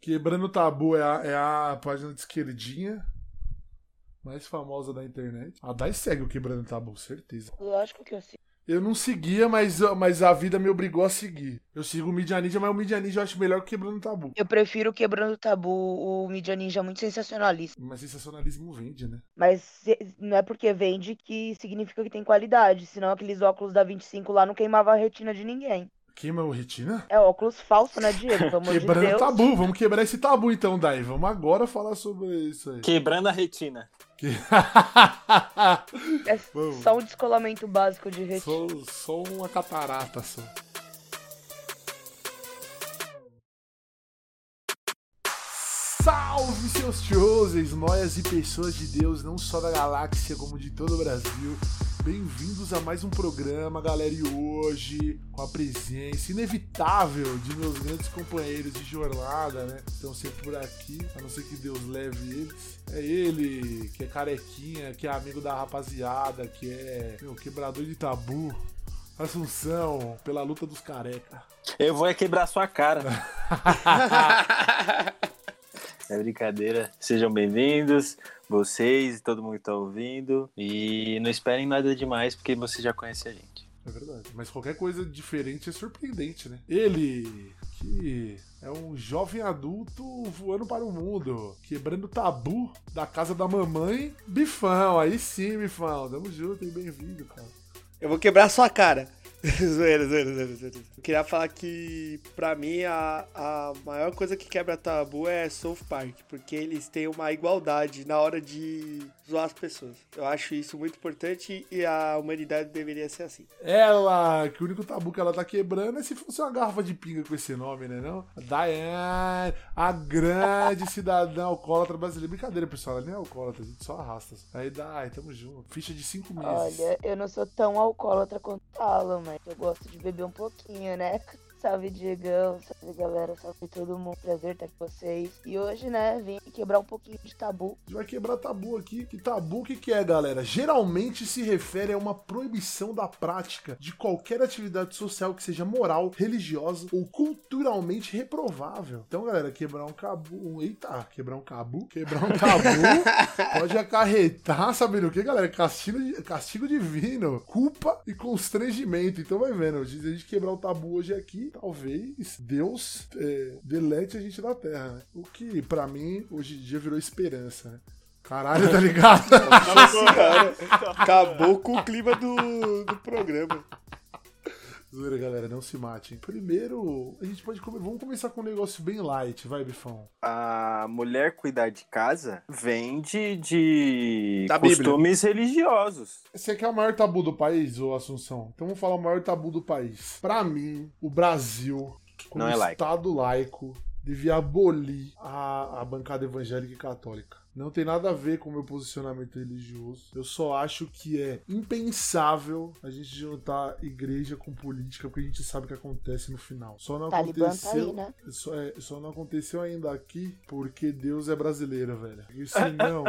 Quebrando o Tabu é a, é a página de esquerdinha mais famosa da internet. A Dai segue o Quebrando o Tabu, certeza. Lógico que eu sei. Eu não seguia, mas, mas a vida me obrigou a seguir. Eu sigo o Media Ninja, mas o Media Ninja eu acho melhor que Quebrando o Tabu. Eu prefiro Quebrando o Tabu, o Mídia Ninja é muito sensacionalista. Mas sensacionalismo vende, né? Mas não é porque vende que significa que tem qualidade. Senão aqueles óculos da 25 lá não queimava a retina de ninguém. Queima o retina? É óculos falso, né, Diego? De Quebrando o Deus. tabu. Vamos quebrar esse tabu então, Dai. Vamos agora falar sobre isso aí. Quebrando a retina. Que- É Vamos. só um descolamento básico de retina. só, só uma catarata só. Salve seus chosens, noias e pessoas de Deus, não só da galáxia, como de todo o Brasil. Bem-vindos a mais um programa, galera. E hoje, com a presença inevitável de meus grandes companheiros de jornada, né? Estão sempre por aqui, a não ser que Deus leve eles. É ele, que é carequinha, que é amigo da rapaziada, que é meu, quebrador de tabu. Assunção, pela luta dos careca. Eu vou é quebrar sua cara. é brincadeira. Sejam bem-vindos, vocês e todo mundo que tá ouvindo. E não esperem nada demais, porque você já conhece a gente. É verdade. Mas qualquer coisa diferente é surpreendente, né? Ele, que é um jovem adulto voando para o mundo, quebrando o tabu da casa da mamãe. Bifão, aí sim, Bifão. Tamo junto e bem-vindo, cara. Eu vou quebrar sua cara. zoeira, zoeira, zoeira, zoeira. Eu queria falar que, pra mim, a, a maior coisa que quebra tabu é South Park, porque eles têm uma igualdade na hora de zoar as pessoas. Eu acho isso muito importante e a humanidade deveria ser assim. Ela, que o único tabu que ela tá quebrando é se fosse uma garrafa de pinga com esse nome, né? Não? A Diane, a grande cidadã alcoólatra brasileira. Brincadeira, pessoal, ela nem é alcoólatra, a gente só arrasta. Aí dá, tamo junto. Ficha de cinco meses. Olha, eu não sou tão alcoólatra quanto Alan, mas eu gosto de beber um pouquinho, né? Salve, Diegão, salve, galera, salve todo mundo. Prazer estar com vocês. E hoje, né, vim quebrar um pouquinho de tabu. A gente vai quebrar tabu aqui. Que tabu o que, que é, galera? Geralmente se refere a uma proibição da prática de qualquer atividade social que seja moral, religiosa ou culturalmente reprovável. Então, galera, quebrar um cabu. Eita, quebrar um cabu? Quebrar um tabu pode acarretar, sabe o que, galera? Castigo, castigo divino, culpa e constrangimento. Então, vai vendo. A gente quebrar o tabu hoje aqui, talvez Deus é, delete a gente da terra, né? O que, pra mim, hoje em dia virou esperança, né? Caralho, tá ligado? Acabou com o clima do, do programa. Zoeira, galera, não se matem. Primeiro, a gente pode. come- Vamos começar com um negócio bem light, vai, Bifão. A mulher cuidar de casa vem de, de Da Bíblia. costumes religiosos. Esse aqui é o maior tabu do país, ô Assunção? Então vamos falar o maior tabu do país. Pra mim, o Brasil, como Não é laico. Estado laico, devia abolir a, a bancada evangélica e católica. Não tem nada a ver com o meu posicionamento religioso. Eu só acho que é impensável a gente juntar igreja com política, porque a gente sabe o que acontece no final. Só não Talibã tá aconteceu. aí, né? Só, é, só não aconteceu ainda aqui porque Deus é brasileiro, velho. E se não.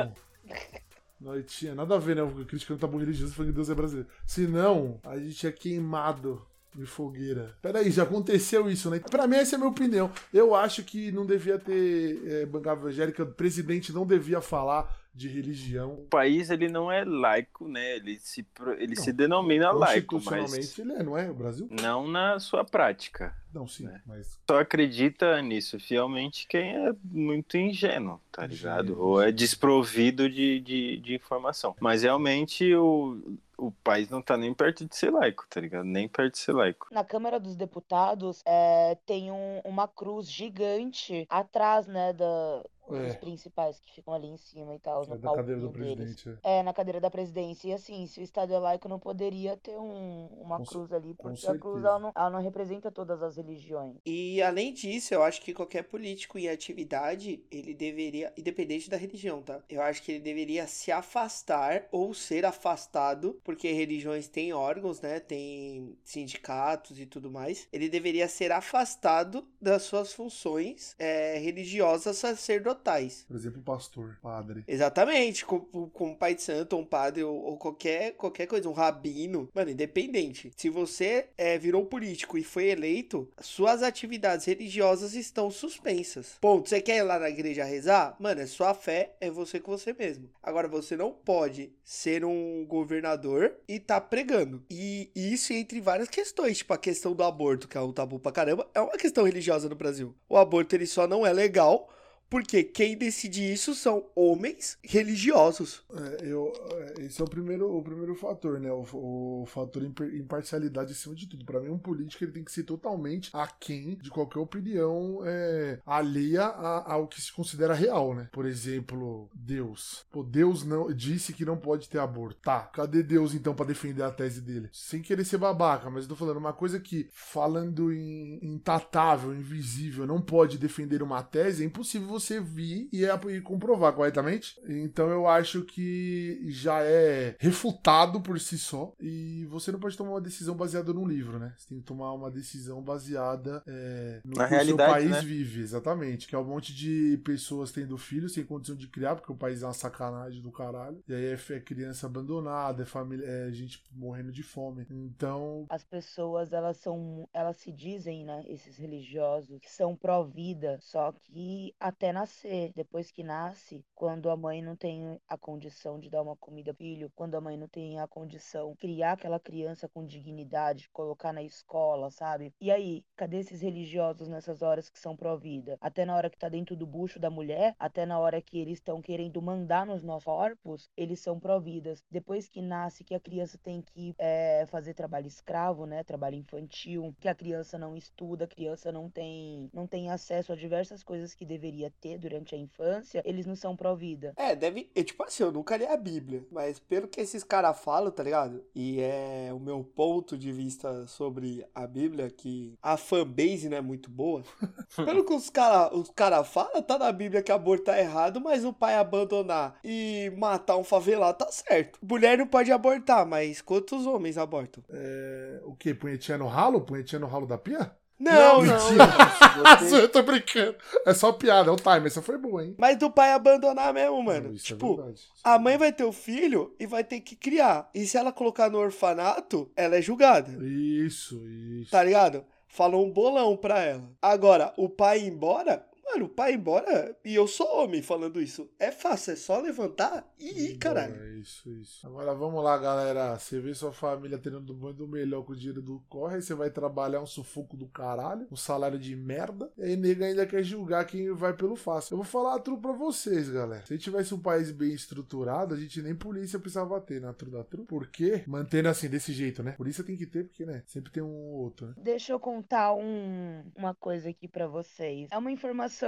Não tinha nada a ver, né? Criticando o tabu religioso falando que Deus é brasileiro. Se não, a gente é queimado de fogueira. Peraí, já aconteceu isso, né? Pra mim, essa é a minha opinião. Eu acho que não devia ter é, bancada evangélica, o presidente não devia falar de religião. O país, ele não é laico, né? Ele se, ele Não, se denomina laico, Constitucionalmente, mas ele é, não é? O Brasil? não na sua prática. Não, sim, É. mas Só acredita nisso fielmente quem é muito ingênuo, tá ligado? Ingênuo. Ou é desprovido de, de, de informação. Mas realmente o, o país não tá nem perto de ser laico, tá ligado? Nem perto de ser laico. Na Câmara dos Deputados é, tem um- uma cruz gigante atrás, né, da, É. principais que ficam ali em cima e tal, é no da cadeira do deles. presidente. é. É, na cadeira da presidência. E assim, se o Estado é laico, não poderia ter um- uma Com cruz ali, porque a cruz ela não, ela não representa todas as religiões. E além disso, eu acho que qualquer político em atividade, ele deveria, independente da religião, tá? Eu acho que ele deveria se afastar ou ser afastado, porque religiões têm órgãos, né? Tem sindicatos e tudo mais. Ele deveria ser afastado das suas funções é, religiosas sacerdotais. Natais. Por exemplo, pastor, padre. Exatamente, como, como pai de santo, um padre ou, ou, qualquer, qualquer coisa, um rabino. Mano, independente. Se você é, virou político e foi eleito, suas atividades religiosas estão suspensas. Ponto. Você quer ir lá na igreja rezar? Mano, é sua fé, é você com você mesmo. Agora, você não pode ser um governador e tá pregando. E isso entre várias questões, tipo a questão do aborto, que é um tabu pra caramba, é uma questão religiosa no Brasil. O aborto ele só não é legal porque quem decide isso são homens religiosos. É, eu, é, esse é o primeiro, o primeiro fator, né? O, o fator imparcialidade acima de tudo. Para mim, um político ele tem que ser totalmente aquém de qualquer opinião é, alheia ao que se considera real, né? Por exemplo, Deus. Pô, Deus não disse que não pode ter aborto. Tá, cadê Deus então para defender a tese dele? Sem querer ser babaca, mas eu tô falando uma coisa que, falando em intatável, invisível, não pode defender uma tese, é impossível você você vir e, e comprovar corretamente. Então eu acho que já é refutado por si só. E você não pode tomar uma decisão baseada num livro, né? Você tem que tomar uma decisão baseada é, no Na que o seu país né? vive, exatamente. Que é um monte de pessoas tendo filhos sem condição de criar, porque o país é uma sacanagem do caralho. E aí é, é criança abandonada, é família, é gente morrendo de fome. Então. As pessoas, elas são. Elas se dizem, né? Esses religiosos que são pró-vida, só que até nascer. Depois que nasce, quando a mãe não tem a condição de dar uma comida ao filho, quando a mãe não tem a condição de criar aquela criança com dignidade, colocar na escola, sabe? E aí, cadê esses religiosos nessas horas que são pró-vida? Até na hora que tá dentro do bucho da mulher, até na hora que eles estão querendo mandar nos nossos corpos, eles são pró-vidas. Depois que nasce, que a criança tem que é, fazer trabalho escravo, né? Trabalho infantil, que a criança não estuda, a criança não tem, não tem acesso a diversas coisas que deveria ter durante a infância, eles não são pró-vida. É, deve. É, tipo assim, eu nunca li a Bíblia, mas pelo que esses caras falam, tá ligado? E é o meu ponto de vista sobre a Bíblia, que a fanbase não é muito boa. pelo que os caras os cara falam, tá na Bíblia que abortar é errado, mas o pai abandonar e matar um favelado tá certo. Mulher não pode abortar, mas quantos homens abortam? É, o que? Punhetinha no ralo? Punhetinha no ralo da pia? Não, não. Você... eu tô brincando. É só piada, é o time. Essa foi boa, hein? Mas do pai abandonar mesmo, mano. Não, isso tipo, é a mãe vai ter o filho e vai ter que criar. E se ela colocar no orfanato, ela é julgada. Isso, isso. Tá ligado? Falou um bolão pra ela. Agora, o pai ir embora, Mano, o pai ir embora, e eu sou homem falando isso. É fácil, é só levantar e ir, caralho. É isso, isso. Agora vamos lá, galera. Você vê sua família tendo do bom e do melhor com o dinheiro do corre, você vai trabalhar um sufoco do caralho, um salário de merda, e aí nega ainda quer julgar quem vai pelo fácil. Eu vou falar tudo pra vocês, galera. Se tivesse um país bem estruturado, a gente nem polícia precisava ter na tru da tru. Por quê? Mantendo assim, desse jeito, né? Polícia tem que ter, porque, né? Sempre tem um outro, né? Deixa eu contar um, uma coisa aqui pra vocês. É uma informação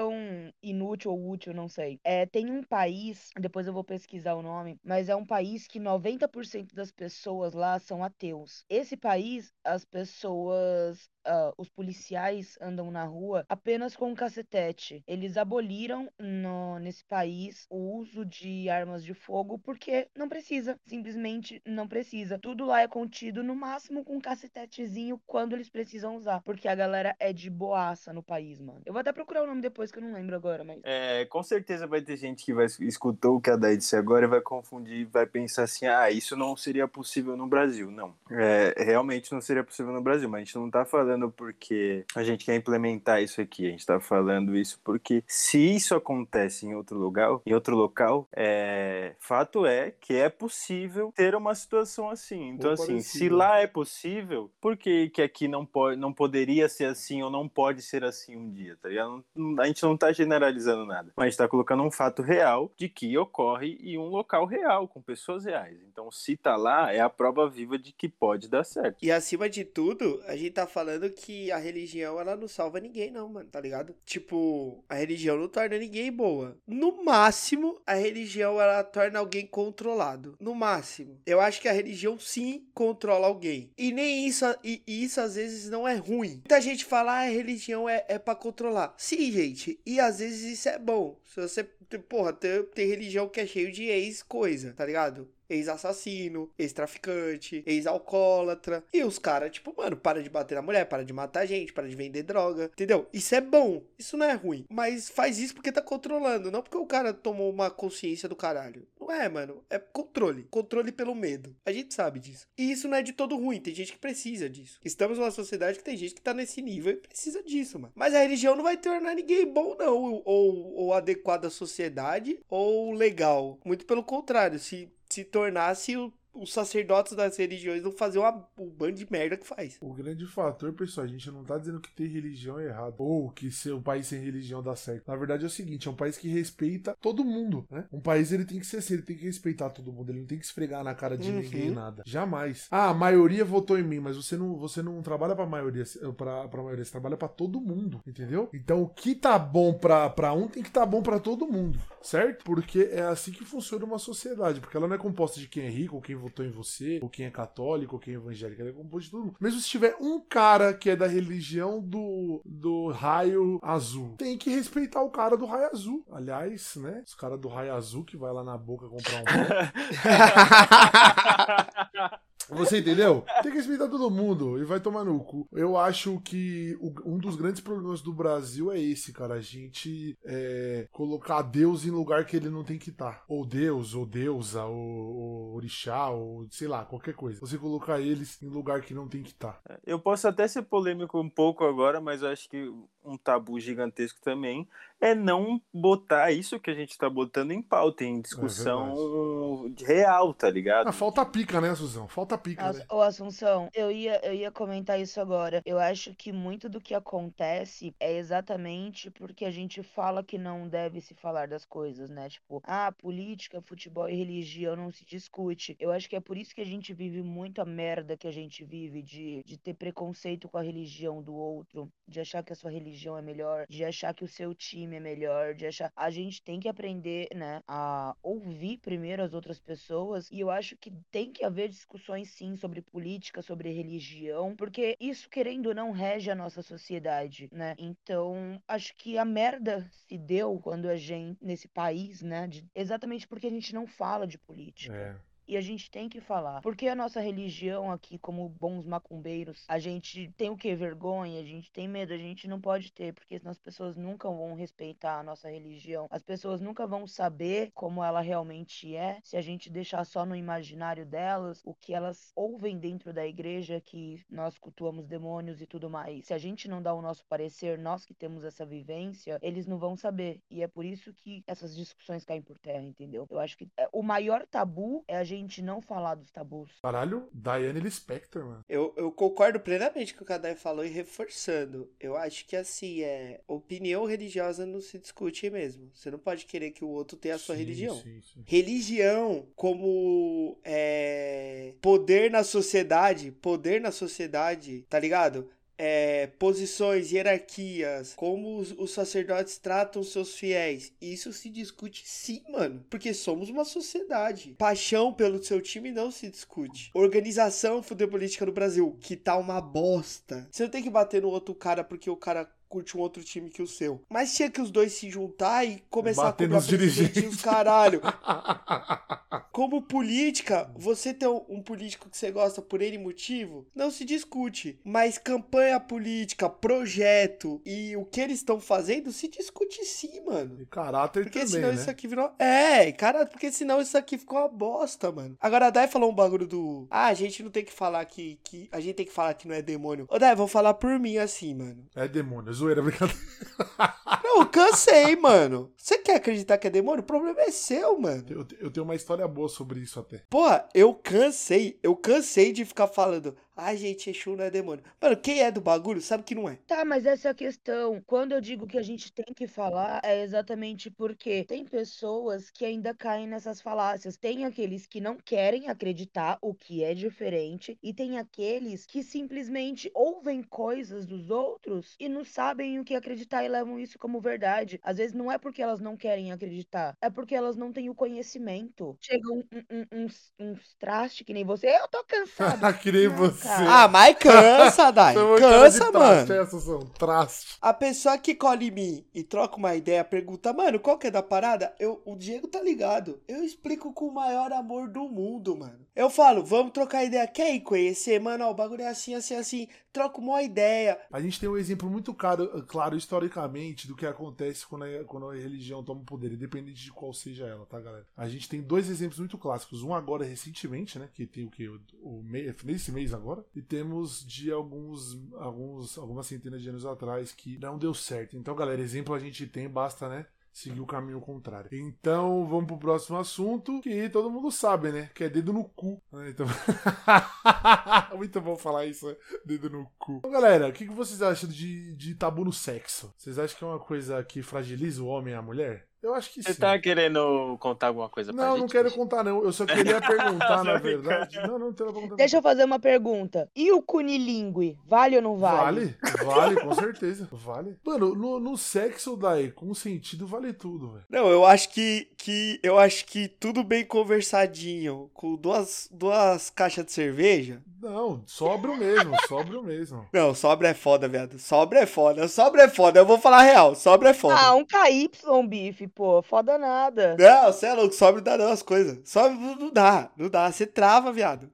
inútil ou útil, não sei. É, tem um país, depois eu vou pesquisar o nome, mas é um país que 90% das pessoas lá são ateus. Esse país, as pessoas Uh, os policiais andam na rua apenas com um cacetete. Eles aboliram no, nesse país o uso de armas de fogo porque não precisa, simplesmente não precisa. Tudo lá é contido no máximo com um cacetetezinho quando eles precisam usar, porque a galera é de boaça no país, mano. Eu vou até procurar o nome depois que eu não lembro agora, mas. É, com certeza vai ter gente que vai escutar o que a Day disse agora e vai confundir, vai pensar assim: ah, isso não seria possível no Brasil. Não. É, realmente não seria possível no Brasil, mas a gente não tá falando porque a gente quer implementar isso aqui. A gente tá falando isso porque se isso acontece em outro lugar, em outro local, é, fato é que é possível ter uma situação assim. Então, Ou assim, parecido. se lá é possível, por que, que aqui não, pode, não poderia ser assim ou não pode ser assim um dia, tá ligado? Não- A gente não tá generalizando nada, mas a gente tá colocando um fato real de que ocorre em um local real, com pessoas reais. Então, se tá lá, é a prova viva de que pode dar certo. E acima de tudo, a gente tá falando que a religião, ela não salva ninguém, não, mano, tá ligado? Tipo, a religião não torna ninguém boa. No máximo, a religião, ela torna alguém controlado. No máximo. Eu acho que a religião, sim, controla alguém. E nem isso, e isso às vezes não é ruim. Muita gente fala, ah, a religião é, é pra controlar. Sim, gente, e às vezes isso é bom. Se você, porra, tem, tem religião que é cheio de ex-coisa, tá ligado? Ex-assassino, ex-traficante, ex-alcoólatra. E os caras, tipo, mano, para de bater na mulher, para de matar gente, para de vender droga, entendeu? Isso é bom, isso não é ruim. Mas faz isso porque tá controlando, não porque o cara tomou uma consciência do caralho. Não é, mano. É controle. Controle pelo medo. A gente sabe disso. E isso não é de todo ruim. Tem gente que precisa disso. Estamos numa sociedade que tem gente que tá nesse nível e precisa disso, mano. Mas a religião não vai tornar ninguém bom, não. Ou, ou adequado à sociedade, ou legal. Muito pelo contrário. Se se tornasse o os sacerdotes das religiões não fazer uma, o bando de merda que faz. O grande fator, pessoal, a gente não tá dizendo que ter religião é errado. Ou que ser um país sem religião dá certo. Na verdade é o seguinte, é um país que respeita todo mundo, né? Um país ele tem que ser assim, ele tem que respeitar todo mundo, ele não tem que esfregar na cara de uhum. ninguém nada. Jamais. Ah, a maioria votou em mim, mas você não, você não trabalha pra maioria, pra, pra maioria, você trabalha pra todo mundo, entendeu? Então o que tá bom pra, pra um tem que tá bom pra todo mundo, certo? Porque é assim que funciona uma sociedade, porque ela não é composta de quem é rico ou quem votou em você, ou quem é católico, ou quem é evangélico, ele é composto de todo mundo. Mesmo se tiver um cara que é da religião do, do raio azul, tem que respeitar o cara do raio azul. Aliás, né? Os caras do raio azul que vai lá na boca comprar um Você entendeu? Tem que respeitar todo mundo e vai tomar no cu. Eu acho que o, um dos grandes problemas do Brasil é esse, cara. A gente é, colocar Deus em lugar que ele não tem que estar. Tá. Ou Deus, ou deusa, ou, ou orixá, ou sei lá, qualquer coisa. Você colocar eles em lugar que não tem que estar. Tá. Eu posso até ser polêmico um pouco agora, mas eu acho que um tabu gigantesco também é não botar isso que a gente tá botando em pauta, em discussão é real, tá ligado? Ah, falta pica, né, Suzão? Falta pica, As, né? Ô, Assunção, eu ia, eu ia comentar isso agora. Eu acho que muito do que acontece é exatamente porque a gente fala que não deve se falar das coisas, né? Tipo, ah, política, futebol e religião não se discute. Eu acho que é por isso que a gente vive muito a merda que a gente vive de, de ter preconceito com a religião do outro, de achar que a sua religião é melhor, de achar que o seu time é melhor, de achar. A gente tem que aprender, né, a ouvir primeiro as outras pessoas. E eu acho que tem que haver discussões sim sobre política, sobre religião, porque isso, querendo ou não, rege a nossa sociedade, né? Então, acho que a merda se deu quando a gente, nesse país, né? De, exatamente porque a gente não fala de política. É. E a gente tem que falar. Porque a nossa religião aqui, como bons macumbeiros, a gente tem o que? Vergonha, a gente tem medo, a gente não pode ter, porque senão as pessoas nunca vão respeitar a nossa religião. As pessoas nunca vão saber como ela realmente é se a gente deixar só no imaginário delas o que elas ouvem dentro da igreja, que nós cultuamos demônios e tudo mais. Se a gente não dá o nosso parecer, nós que temos essa vivência, eles não vão saber. E é por isso que essas discussões caem por terra, entendeu? Eu acho que é, o maior tabu é a gente gente não falar dos tabus. Caralho, Diane Lispector, mano. Eu, eu concordo plenamente com o que o Kadai falou e reforçando. Eu acho que assim, é. Opinião religiosa não se discute mesmo. Você não pode querer que o outro tenha a sua sim, religião. Sim, sim. Religião, como é, poder na sociedade, poder na sociedade, tá ligado? É, posições, hierarquias, como os, os, sacerdotes tratam seus fiéis. Isso se discute sim, mano. Porque somos uma sociedade. Paixão pelo seu time não se discute. Organização futebolística no Brasil, que tá uma bosta. Você não tem que bater no outro cara porque o cara curte um outro time que o seu. Mas tinha que os dois se juntar e começar Bater a cobrar dirigentes. os caralho. Como política, você ter um político que você gosta por ele motivo, não se discute. Mas campanha política, projeto e o que eles estão fazendo se discute sim, mano. E caráter porque também, senão né? isso aqui virou. É, cara, porque senão isso aqui ficou uma bosta, mano. Agora a Dai falou um bagulho do. Ah, a gente não tem que falar que. que... A gente tem que falar que não é demônio. Ô, Dai, vou falar por mim assim, mano. É demônio, zoeira, brincadeira. Não, cansei, mano. Você quer acreditar que é demônio? O problema é seu, mano. Eu, eu tenho uma história boa sobre isso até. Porra, eu cansei. Eu cansei de ficar falando. Ai, gente, Exu não é demônio. Mano, quem é do bagulho sabe que não é. Tá, mas essa é a questão. Quando eu digo que a gente tem que falar, é exatamente porque tem pessoas que ainda caem nessas falácias. Tem aqueles que não querem acreditar o que é diferente, e tem aqueles que simplesmente ouvem coisas dos outros e não sabem o que acreditar e levam isso como verdade. Às vezes não é porque elas não querem acreditar, é porque elas não têm o conhecimento. Chega um, um, um, uns, uns traste que nem você. Eu tô cansado. que nem você. Cara. Ah, mas cansa, Dai. Cansa, traste, mano. Essa são traste. A pessoa que cola em mim e troca uma ideia, pergunta, mano, qual que é da parada? Eu, o Diego tá ligado. Eu explico com o maior amor do mundo, mano. Eu falo, vamos trocar ideia. Quer ir conhecer? Mano, ó, o bagulho é assim, assim, assim. Troca uma ideia. A gente tem um exemplo muito claro, claro historicamente do que acontece quando a, quando a religião toma o poder, independente de qual seja ela, tá, galera? A gente tem dois exemplos muito clássicos. Um agora recentemente, né? Que tem o que? O, o nesse mês agora. E temos de alguns, alguns, algumas centenas de anos atrás que não deu certo. Então, galera, exemplo a gente tem, basta, né? Seguir o caminho contrário. Então, vamos pro próximo assunto, que todo mundo sabe, né? Que é dedo no cu. né? Então... Muito bom falar isso, né? Dedo no cu. Então, galera, o que, vocês acham de, de tabu no sexo? Vocês acham que é uma coisa que fragiliza o homem e a mulher? Eu acho que Você sim. tá querendo contar alguma coisa pra Não, gente? não quero contar, não. Eu só queria perguntar, na verdade. Não, não, não quero perguntar. Deixa eu fazer uma pergunta. E o cunilingue? Vale ou não vale? Vale, vale, com certeza. Vale. Mano, no, no sexo, daí, com sentido, vale tudo, velho. Não, eu acho que, que eu acho que tudo bem conversadinho, com duas, duas caixas de cerveja. Não, sóbrio mesmo, sóbrio mesmo. Não, sobra é foda, viado. Sobra é foda, sobra é foda. Eu vou falar a real, sobra é foda. Ah, um KY, bife, pô. Foda nada. Não, você é louco, sobra dá não as coisas. Sobra não dá, não dá. Você trava, viado.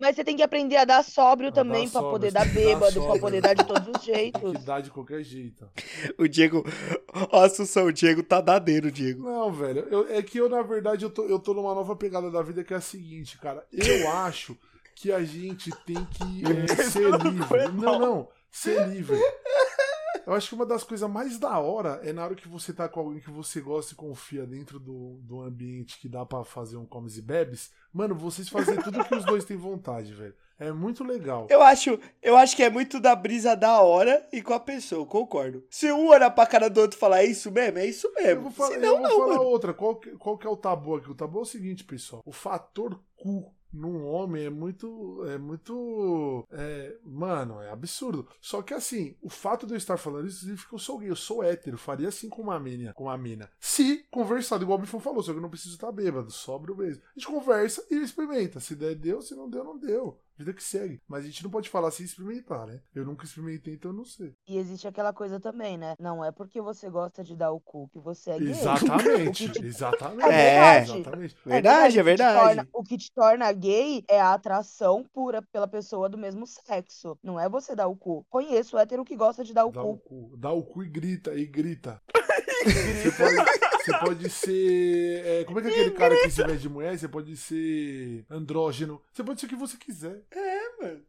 Mas você tem que aprender a dar sóbrio A também dar pra sóbrio, poder dar dar bêbado, pra sóbrio. poder dar de todos os Tem jeitos. que dar de qualquer jeito. O Diego. Ó, Assunção, o Diego tá dadeiro, Diego. Não, velho. eu- é que eu, na verdade, eu tô, eu tô numa nova pegada da vida que é a seguinte, cara. Eu acho que a gente tem que é, ser livre. Não, não. Ser livre. Eu acho que uma das coisas mais da hora é na hora que você tá com alguém que você gosta e confia dentro do, do ambiente que dá pra fazer um comes e bebes. Mano, vocês fazem tudo que os dois têm vontade, velho. É muito legal. Eu acho, eu acho que é muito da brisa da hora e com a pessoa, eu concordo. Se um olhar pra cara do outro e falar, é isso mesmo, é isso Eu mesmo. vou, falar, Se eu não, vou não, falar mano. outra. Qual que, qual que é o tabu aqui? O tabu é o seguinte, pessoal. O fator cu num homem é muito. É muito. é, mano, é absurdo. Só que assim, o fato de eu estar falando isso significa que eu sou gay, eu sou hétero. Faria assim com uma mina. Com uma mina. Se conversado, igual o Bifão falou, só que eu não preciso estar bêbado, sobra o mesmo. A gente conversa e experimenta. Se der, deu. Se não deu, não deu. Vida que segue. Mas a gente não pode falar sem experimentar, né? Eu nunca experimentei, então eu não sei. E existe aquela coisa também, né? Não é porque você gosta de dar o cu que você é gay. Exatamente. O te- Exatamente. É. Exatamente. Verdade, é o verdade. torna- o que te torna gay é a atração pura pela pessoa do mesmo sexo. Não é você dar o cu. Conheço hétero que gosta de dar o Dá o cu. cu, dá o cu e grita, e grita. Você pode, você pode ser. é, como é que é aquele cara que se veste de mulher? Você pode ser andrógeno. Você pode ser o que você quiser.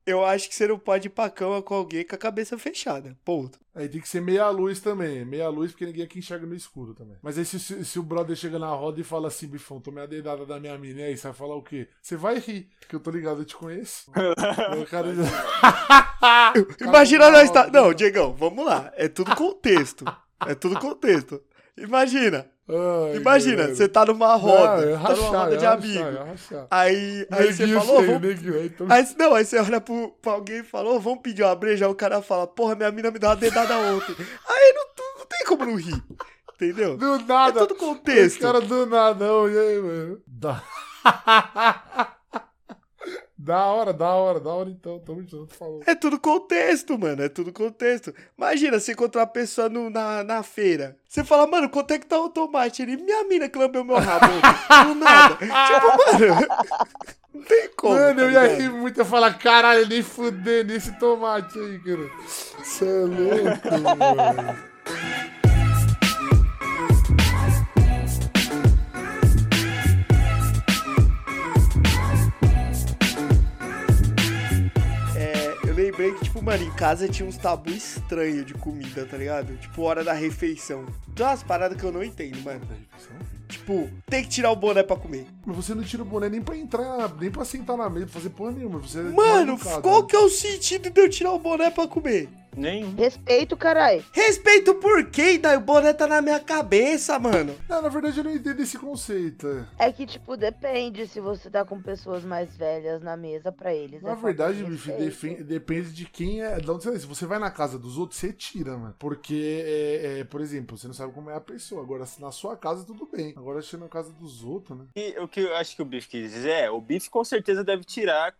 Eu acho que você não pode ir pra cama com alguém com a cabeça fechada. Ponto. Aí tem que ser meia luz também. Meia luz, porque ninguém aqui enxerga no escuro também. Mas aí se, se- se o brother chega na roda e fala assim, bifão, tomei a dedada da minha mina, e aí você vai falar o quê? Você vai rir, que eu tô ligado, eu te conheço. o cara Imagina nós tá. não, Não, Diegão, vamos lá. É tudo contexto. É tudo contexto. Imagina, Ai, imagina, você tá numa Não, roda. eu ia tá numa rachar, roda de amigo. rachar, rachar. Aí, aí você falou, vamos. aí então- Aí, não, aí você olha pro, pra alguém e fala, ô, vamos pedir uma breja, aí o cara fala, porra, minha mina me deu uma dedada ontem. Aí não, não tem como não rir. Entendeu? Do É nada. tudo contexto. Os caras do nada, não. E aí, mano? Da... da hora, da hora, da hora então. Tamo junto, falou. É tudo contexto, mano. É tudo contexto. Imagina, você encontrar uma pessoa no- na, na feira. Você fala, mano, quanto é que tá o tomate? Ele, minha mina que lambeu meu rabo. ontem." do nada. tipo, mano. Não tem como. mano, tá eu ia rir muito. Eu falar, caralho, nem fuder nesse tomate aí, cara. Você é louco, mano. Que, tipo, mano, em casa tinha uns tabu estranhos de comida, tá ligado? Tipo, hora da refeição. Tem umas paradas que eu não entendo, mano. Tipo, tem que tirar o boné pra comer. Mas você não tira o boné nem pra entrar, nem pra sentar na mesa, pra fazer porra nenhuma. Você Mano, qual que é o sentido de eu tirar o boné pra comer? Nenhum. Respeito, carai. Respeito por quê? Daí o boné tá na minha cabeça, mano. Não, na verdade eu não entendo esse conceito. é. É que, tipo, depende se você tá com pessoas mais velhas na mesa pra eles. Na é verdade, de bicho, depende de quem é. De onde você, se você vai na casa dos outros, você tira, mano. Porque, é, é, por exemplo, você não sabe como é a pessoa. Agora, se na sua casa, tudo bem. Agora, se na casa dos outros, né? E o que eu acho que o Biff quis dizer é, o Biff com certeza deve tirar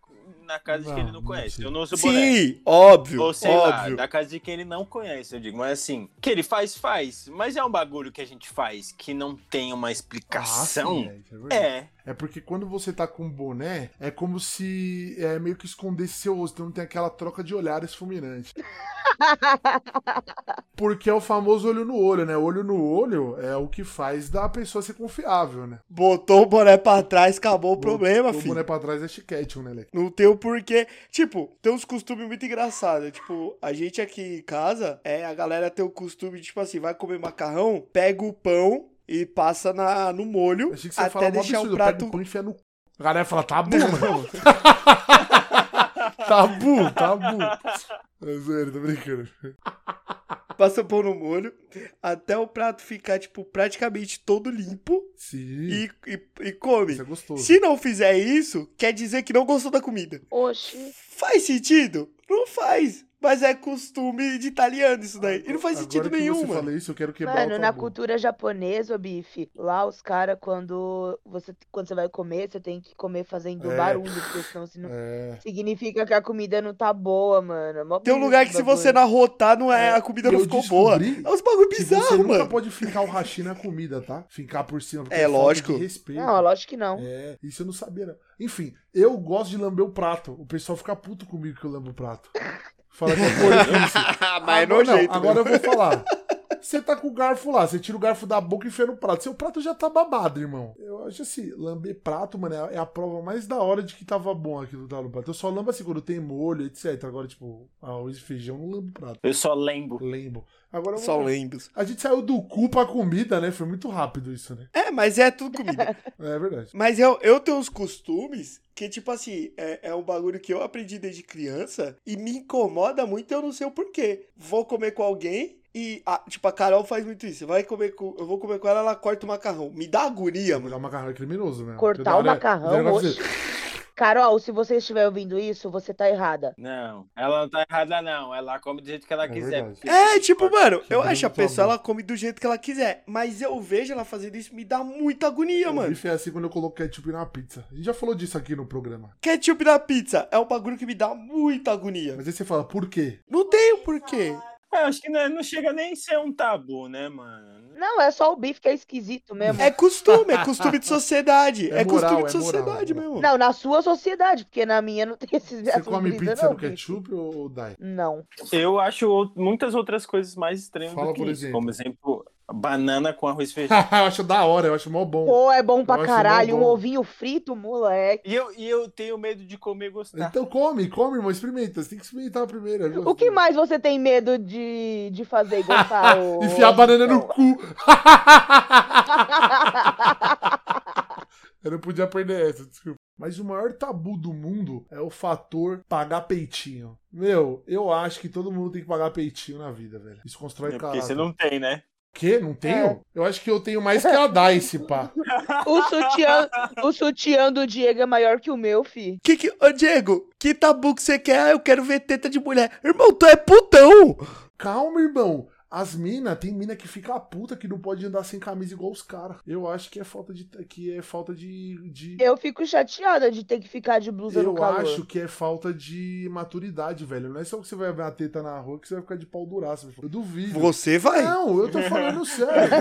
na casa de quem ele Não, não não conhece. Eu não uso boné. Sim, óbvio, Ou sei lá, óbvio. da casa de quem ele não conhece, eu digo. Mas assim, que ele faz, faz. Mas é um bagulho que a gente faz que não tem uma Ah, explicação. sim, é, é verdade. É. Porque quando você tá com boné, é como se é, meio que escondesse seu rosto, então não tem aquela troca de olhares fulminante. Porque é o famoso olho no olho, né? Olho no olho é o que faz da pessoa ser confiável, né? Botou o boné pra trás, acabou o problema, o filho. boné pra trás é chiquete, né, Leque? Não tem o porquê. Tipo, tem uns costumes muito engraçados. Tipo, a gente aqui em casa, é, a galera tem o costume, tipo assim, vai comer macarrão, pega o pão e passa na, no molho Eu achei que você ia até falar um deixar absurdo, o pega prato. o pão e enfia no... A galera fala, tá bom, mano. tabu, tabu. É sério, tô brincando. Passa o pão no molho até o prato ficar, tipo, praticamente todo limpo Sim, e, e, e come. isso é gostoso. Se não fizer isso, quer dizer que não gostou da comida. Oxi. Faz sentido? Não faz. Mas é costume de italiano isso daí. E não faz Agora sentido que nenhum, você mano. fala isso, eu quero quebrar Mano, o na tabu. cultura japonesa, ô bife, lá os caras, quando você, quando você vai comer, você tem que comer fazendo É. barulho, porque senão se não... É... significa que a comida não tá boa, mano. Mó Tem um bonito lugar que se bagulho. você não arrotar, não é, É, a comida não eu ficou boa. descobri É uns bagulho que você bizarro, nunca mano. pode fincar o hashi na comida, tá? Fincar por cima. porque É, falta lógico. De respeito. Não, lógico que não. É, isso eu não sabia, não. Enfim, eu gosto de lamber o prato. O pessoal fica puto comigo que eu lambo o prato. Fala que é porquice. Mas é agora, não, nojento. agora eu vou falar. Você tá com o garfo lá, você tira o garfo da boca e enfia no prato. Seu prato já tá babado, irmão. Eu acho assim, lamber prato, mano, é a- é prova mais da hora de que tava bom aquilo tava no prato. Eu só lambo assim quando tem molho, etc. Agora, tipo, arroz e feijão, não lambo prato. Eu só lembro. Lembo. Agora eu Só lembro. A gente saiu do cu pra comida, né? Foi muito rápido isso, né? É, mas é tudo comida. É verdade. Mas eu, eu tenho uns costumes que, tipo assim, é, é um bagulho que eu aprendi desde criança e me incomoda muito, eu não sei o porquê. Vou comer com alguém e, ah, tipo, a Carol faz muito isso. Vai comer com, eu vou comer com ela, ela corta o macarrão. Me dá agonia, mano. Olhar o macarrão é criminoso mesmo. Cortar o hora- macarrão, oxe. fazer- Carol, se você estiver ouvindo isso, você tá errada. Não, ela não tá errada, não. Ela come do jeito que ela É quiser. porque- É, tipo, mano, eu Quebrando acho a tua pessoa, ela come do jeito que ela quiser. Mas eu vejo ela fazendo isso, me dá muita agonia, O mano. bife é assim quando eu coloco ketchup na pizza. A gente já falou disso aqui no programa. Ketchup na pizza é um bagulho que me dá muita agonia. Mas aí você fala, por quê? Não tem o porquê. É, acho que não, não chega nem a ser um tabu, né, mano? Não, é só o bife que é esquisito mesmo. É costume, é costume de sociedade. É É, moral, costume de é sociedade é moral. mesmo. Não, na sua sociedade, porque na minha não tem esses Você come pizza não, no bife. ketchup ou dai? Não. Eu acho muitas outras coisas mais estranhas Fala, do que por isso. exemplo. Como exemplo, banana com arroz e feijão. eu acho da hora, eu acho mó bom. Pô, é bom Eu pra acho caralho. Um ovinho frito, moleque. E eu, e eu tenho medo de comer e gostar. Então come, come, irmão, experimenta. Você tem que experimentar primeiro. é O que mais você tem medo de, de fazer e gostar? ô- Enfiar a banana no cu. eu não podia perder essa, desculpa. Mas o maior tabu do mundo é o fator pagar peitinho. Meu, eu acho que todo mundo tem que pagar peitinho na vida, velho. Isso constrói É porque caráter. você não tem, né? Quê? Não tenho? É. Eu acho que eu tenho mais que a Dice, pá. O sutiã, o sutiã do Diego é maior que o meu, fi. Que que... Ô, Diego, que tabu que você quer? Ah, eu quero ver teta de mulher. Irmão, tu é putão. Calma, irmão. As minas, tem mina que fica puta que não pode andar sem camisa igual os caras. Eu acho que é falta de. que é falta de. de... Eu fico chateada de ter que ficar de blusa Eu no calor. acho que é falta de maturidade, velho. Não é só que você vai ver a teta na rua que você vai ficar de pau duraço. Eu duvido. Você vai. Não, eu tô falando sério.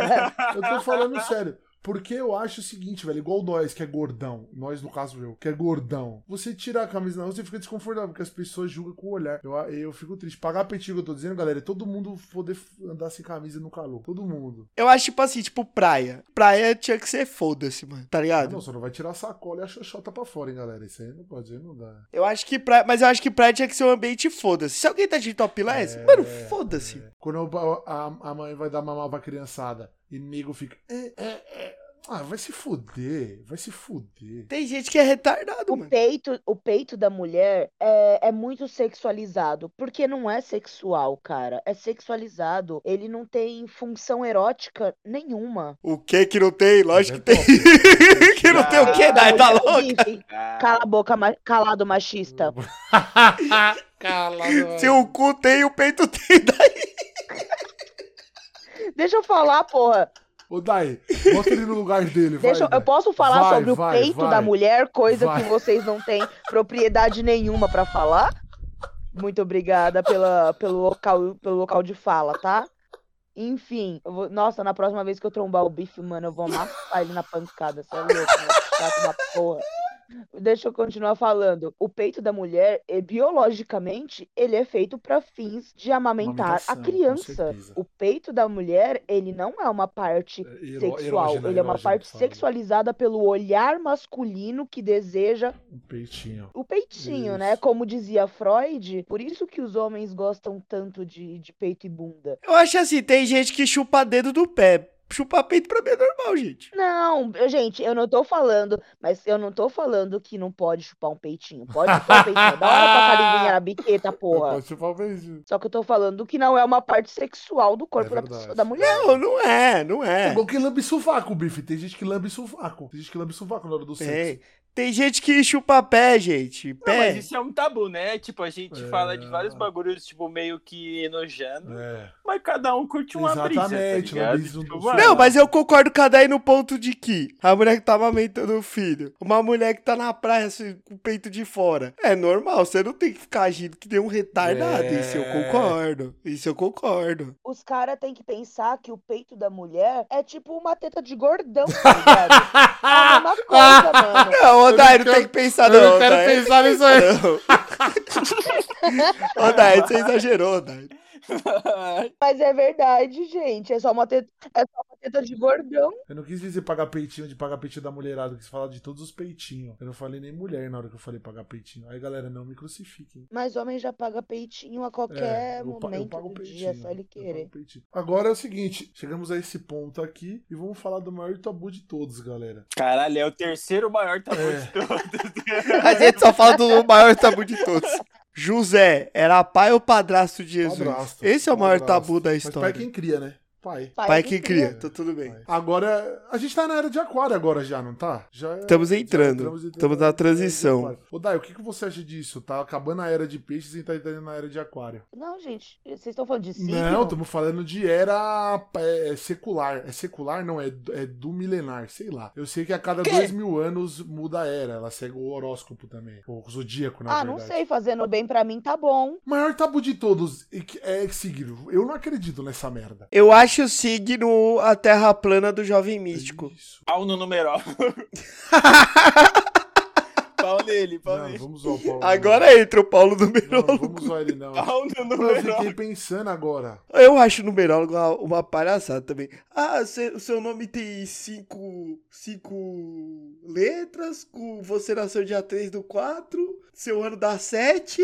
Eu tô falando sério. Porque eu acho o seguinte, velho, igual nós, que é gordão, nós, no caso eu, que é gordão, você tira a camisa na rua, você fica desconfortável, porque as pessoas julgam com o olhar. Eu, eu fico triste. Pagar que eu tô dizendo, galera, é todo mundo poder andar sem camisa no calor. Todo mundo. Eu acho, tipo assim, tipo praia. Praia tinha que ser foda-se, mano. Tá Ah, ligado? não, só não vai tirar a sacola e a xoxota pra fora, hein, galera. Isso aí não pode, não dá. Eu acho que praia. Mas eu acho que praia tinha que ser um ambiente foda-se. Se alguém tá de topless, É. mano, foda-se. Quando eu- a, a mãe vai dar mamar pra criançada e nego fica. É, é, é. Ah, vai se fuder, vai se fuder. Tem gente que é retardado, O mano. peito, o peito da mulher é, é muito sexualizado, porque não é sexual, cara. É sexualizado. Ele não tem função erótica nenhuma. O que que não tem? Lógico que É tem. que não tem o que? Ah, Dai, tá Ô, louco? bife, Ah, Cala a boca, ma- calado machista. Cala, Se o cu tem, o peito tem. Daí. Deixa eu falar, porra. Ô, Dai, bota ele no lugar dele, vai. Deixa, eu- posso falar Vai, sobre vai, o peito da mulher, coisa que vocês não têm propriedade nenhuma pra falar? Muito obrigada pela, pelo, local, pelo local de fala, tá? Enfim, vou- nossa, na próxima vez que eu trombar o bife, mano, eu vou amassar ele na pancada, você é louco, né? Chato da porra. Deixa eu continuar falando. O peito da mulher, biologicamente, ele é feito para fins de amamentar a criança. O peito da mulher, ele não é uma parte É, sexual, erógena, ele é uma erógena parte sexualizada pelo olhar masculino que deseja Um peitinho. o peitinho, né? Isso. Como dizia Freud, por isso que os homens gostam tanto de, de peito e bunda. Eu acho assim, tem gente que chupa dedo do pé. Chupar peito pra mim é normal, gente. Não, eu- gente, eu não tô falando, mas eu não tô falando que não pode chupar um peitinho. Pode chupar um peitinho. é Da hora passar a linguinha na biqueta, porra. Pode chupar o peitinho. Só que eu tô falando que não é uma parte sexual do corpo da, verdade. pessoa, da mulher. Não, não é, não É é. igual que lambe sovaco, bife. Tem gente que lambe sovaco. Tem gente que lambe sovaco na hora do sexo. Tem. Tem gente que chupa pé, gente. Não, mas Pé. isso é um tabu, né? Tipo, a gente É. fala de vários bagulhos, tipo, meio que enojando, É. mas cada um curte uma brisa, tá Exatamente, uma ligado? brisa do- Tipo, Não, mas eu concordo com a Day no ponto de que a mulher que tá amamentando o filho, uma mulher que tá na praia assim, com o peito de fora. É normal, você não tem que ficar agindo que nem um retardado. É. Isso eu concordo. Isso eu concordo. Os caras têm que pensar que o peito da mulher é tipo uma teta de gordão, tá ligado? É a mesma coisa, mano. Não, ô Day, não não tem que pensar, eu não. não quero Day. pensar nisso aí. Não. Ô, Day, você exagerou, Day. Mas é verdade, gente. É só uma teta, é só uma teta de gordão. Eu não quis dizer pagar peitinho de pagar peitinho da mulherada, eu quis falar de todos os peitinhos. Eu não falei nem mulher na hora que eu falei pagar peitinho. Aí, galera, não me crucifiquem. Mas homem já paga peitinho a É, qualquer eu, pa- eu momento pago do peitinho. dia, é só ele eu querer. pago peitinho. Agora é o seguinte, chegamos a esse ponto aqui e vamos falar do maior tabu de todos, galera. Caralho, é o terceiro maior tabu É. de todos. A gente só fala do maior tabu de todos. José era pai ou padrasto de Jesus? Padrasto, Esse é o maior padrasto. tabu da Mas pai história. é quem cria, né? Pai. Pai que cria, cria. tá tudo bem. Pai. Agora, a gente tá na era de aquário agora já, não tá? Já é- Estamos já entrando. entramos- Estamos na transição. Ô, Dai, o que, que você acha disso? Tá acabando a era de peixes e tá entrando na era de aquário. Não, gente, vocês estão falando de signo? Não, estamos falando de era é, secular. É secular? Não, é, é do milenar, sei lá. Eu sei que a cada Quê? dois mil anos muda a era. Ela segue o horóscopo também. O zodíaco, na Ah, não verdade. sei, fazendo bem pra mim tá bom. O maior tabu de todos é que- é signo. Eu não acredito nessa merda. Eu acho o signo a terra plana do jovem místico. Isso. Pau no numeral. pau nele, pau Não, nele. vamos usar o Paulo. Agora entra o Paulo Não, não numerólogo. vamos usar ele, não. Pau no Eu fiquei pensando agora. Eu acho o numerólogo uma, uma palhaçada também. Ah, cê- o seu nome tem cinco, cinco letras, com você nasceu dia 3 do 4, seu ano dá 7,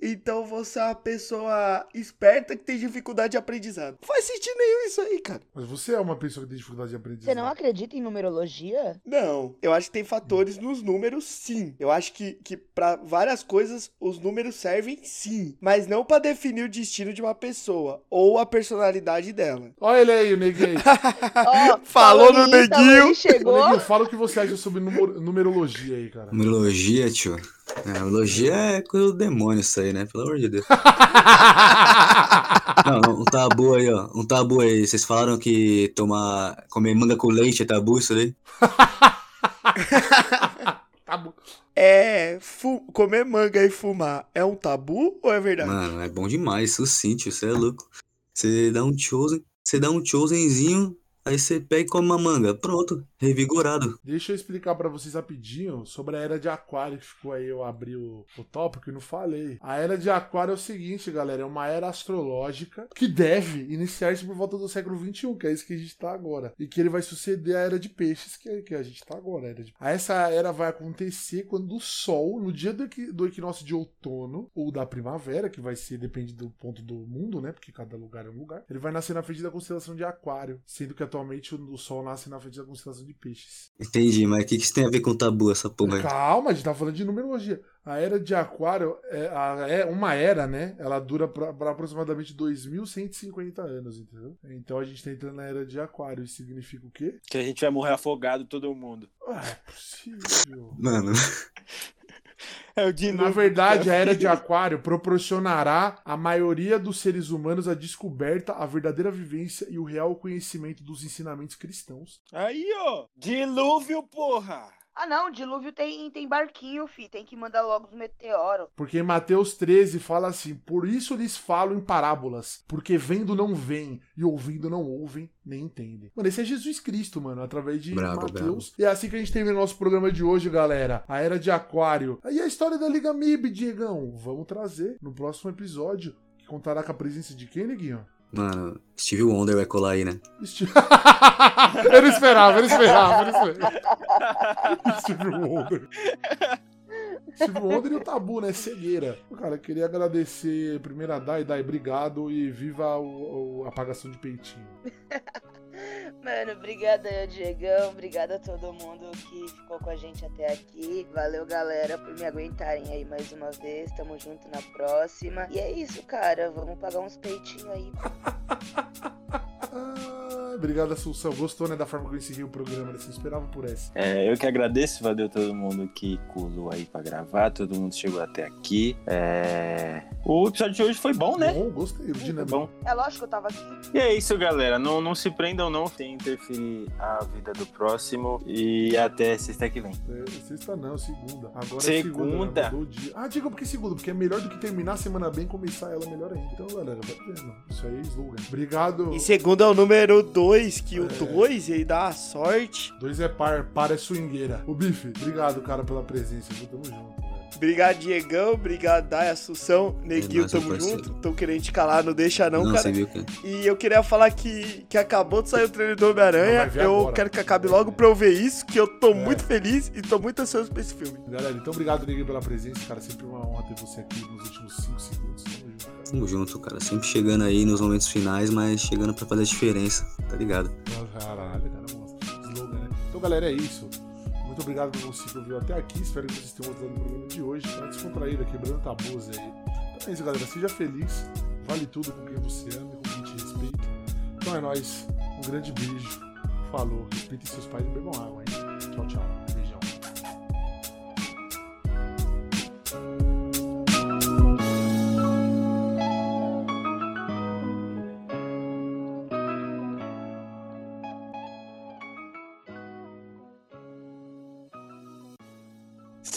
então você é uma pessoa esperta que tem dificuldade de aprendizado. Não faz sentido nenhum isso aí, cara. Mas você é uma pessoa que tem dificuldade de Você aprendizado. não acredita em numerologia? Não, eu acho que tem fatores nos números, sim. Eu acho que, que para várias coisas os números servem, sim. Mas não pra definir o destino de uma pessoa ou a personalidade dela. Olha ele aí, o neguinho. Ó, Falou no neguinho. Chegou. neguinho, fala o que você acha sobre numer- numerologia aí, cara. Numerologia, tio. É, numerologia é coisa do demônio isso aí, né? Pelo amor de Deus. Não, um tabu aí, ó. Um tabu aí. Vocês falaram que tomar. comer manga com leite é tabu isso aí? Tabu. É, comer manga e fumar é um tabu ou é verdade? Mano, é bom demais. Isso sim, tio. Você é louco. Você dá um chosen. Você dá um chosenzinho. Aí você pega e come uma manga. Pronto. Revigorado. Deixa eu explicar pra vocês rapidinho sobre a era de aquário que ficou aí. Eu abri o, o tópico e não falei. A era de aquário é o seguinte, galera. É uma era astrológica que deve iniciar-se por volta do século XXI, que é isso que a gente tá agora. E que ele vai suceder a era de peixes, que é que a gente tá agora. a Era de... Essa era vai acontecer quando o Sol, no dia do, do equinócio de outono ou da primavera, que vai ser, depende do ponto do mundo, né? Porque cada lugar é um lugar. Ele vai nascer na frente da constelação de Aquário, sendo que atualmente o, Sol nasce na frente da constelação de Peixes. Entendi, mas o que, que isso tem a ver com tabu, essa porra aí? Calma, a gente tá falando de numerologia. A era de Aquário é, a- é uma era, né? Ela dura pra, pra aproximadamente 2.150 anos, entendeu? Então a gente tá entrando na era de Aquário. Isso significa o quê? Que a gente vai morrer afogado todo mundo. Ah, é possível. Mano, É o dilúvio. Na verdade, a era de Aquário proporcionará à maioria dos seres humanos a descoberta, a verdadeira vivência e o real conhecimento dos ensinamentos cristãos. Aí, ó. Dilúvio, porra. Ah não, dilúvio tem, tem barquinho, fi. Tem que mandar logo os meteoros. Porque em Mateus 13 fala assim: Por isso lhes falo em parábolas, porque vendo não veem e ouvindo não ouvem nem entendem. Mano, esse é Jesus Cristo, mano, através de Brabo, Mateus. E é assim que a gente termina o nosso programa de hoje, galera. A Era de Aquário. Aí a história da Liga MIB, Diegão. Vamos trazer no próximo episódio. Que contará com a presença de quem, Neguinho? Mano, Steve Wonder vai colar aí, né? Ele esperava, ele esperava, ele esperava. Steve Wonder. Steve Wonder e o tabu, né? Cegueira. Cara, eu queria agradecer primeiro a Dai, Dai, obrigado e viva o, o apagação de peitinho. Mano, obrigada Diegão. Obrigada a todo mundo que ficou com a gente até aqui. Valeu, galera, por me aguentarem aí mais uma vez. Tamo junto na próxima. E é isso, cara. Vamos pagar uns peitinhos aí. Obrigado, Assunção. Gostou, né, da forma que eu encerrei o programa, né? Você esperava por essa. É, eu que agradeço, valeu todo mundo que colou aí pra gravar, todo mundo chegou até aqui. É... O episódio de hoje foi bom, né? Bom, gostei, o dinâmico. bom. É lógico que eu tava aqui. E é isso, galera. Não, não se prendam, não, sem interferir a vida do próximo. E até sexta que vem. É, sexta não, segunda. Agora Segunda. é segunda. né? Ah, diga por que segunda? Porque é melhor do que terminar a semana bem e começar ela melhor ainda. Então, galera, vai vendo. Isso aí é slogan. Obrigado. E segundo é o número 2, que o É. 2 ele dá a sorte. Dois é par, par é swingueira. O Bife, obrigado, cara, pela presença. viu? Tamo junto, velho. Obrigado, Diegão. Obrigado, Dai, Assunção. Neguinho, meu tamo parceiro. junto. Tão querendo te calar, não deixa não, cara. você viu, cara? E eu queria falar que, que acabou de sair o trailer do Não, Homem-Aranha. Eu agora. quero que acabe logo pra eu ver isso, que eu tô É. muito feliz e tô muito ansioso pra esse filme. Galera, então obrigado, Neguinho, pela presença. Cara, sempre uma honra ter você aqui nos últimos 5 segundos. Tamo junto, cara. Sempre chegando aí nos momentos finais, mas chegando pra fazer a diferença, tá ligado? Caralho, cara. Slogan, né? Então, galera, é isso. Muito obrigado por você que ouviu até aqui. Espero que vocês tenham gostado do programa de hoje. Tá descontraída, quebrando tabus aí. Então é isso, galera. Seja feliz. Vale tudo com quem você ama e com quem te respeita. Então é nóis. Um grande beijo. Falou. Respeitem seus pais e bebam água, hein? Tchau, tchau.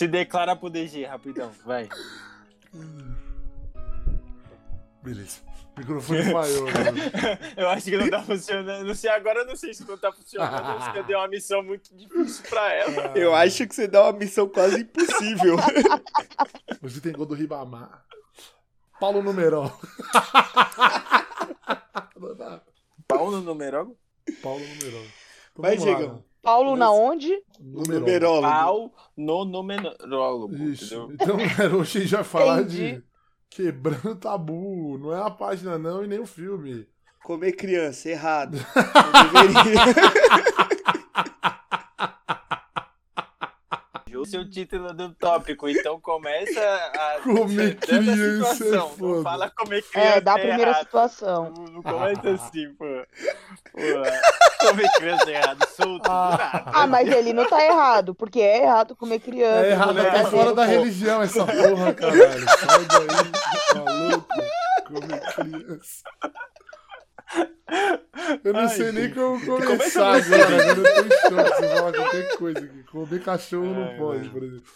Se declara pro DG, rapidão, vai. Beleza. O microfone falhou. né? Eu acho que não tá funcionando. Não sei, agora eu não sei se não tá funcionando. Acho que eu dei uma missão muito difícil pra ela. Eu acho que você dá uma missão quase impossível. Hoje tem gol do Ribamar. Paulo Numerol. Pau no numerólogo? Paulo Numerol. Então, Vai, Diegão. né? Paulo na onde? Numerol. Numerólogo. Pau no numerólogo, Isso. entendeu? Então, galera, hoje a gente vai falar Entendi. de Quebrando Tabu. Não é a página, não, e nem o filme. Comer criança, errado. Não deveria. É o título do tópico, então começa a. A criança é situação. foda. Fala comer criança. É, dá a primeira errado. situação. Não, não começa assim, pô. pô. Comer criança é errado, solto, Ah. nada. Ah, mas ele não tá errado, porque é errado comer criança. É errado, tá fora da pô. religião essa porra, caralho. Sai daí, tá louco? Comer criança. Eu não Ai, sei nem como Começa começar agora. Agora eu tô em choque. Você fala qualquer coisa aqui. Comer cachorro não Ai, pode, mano. por exemplo.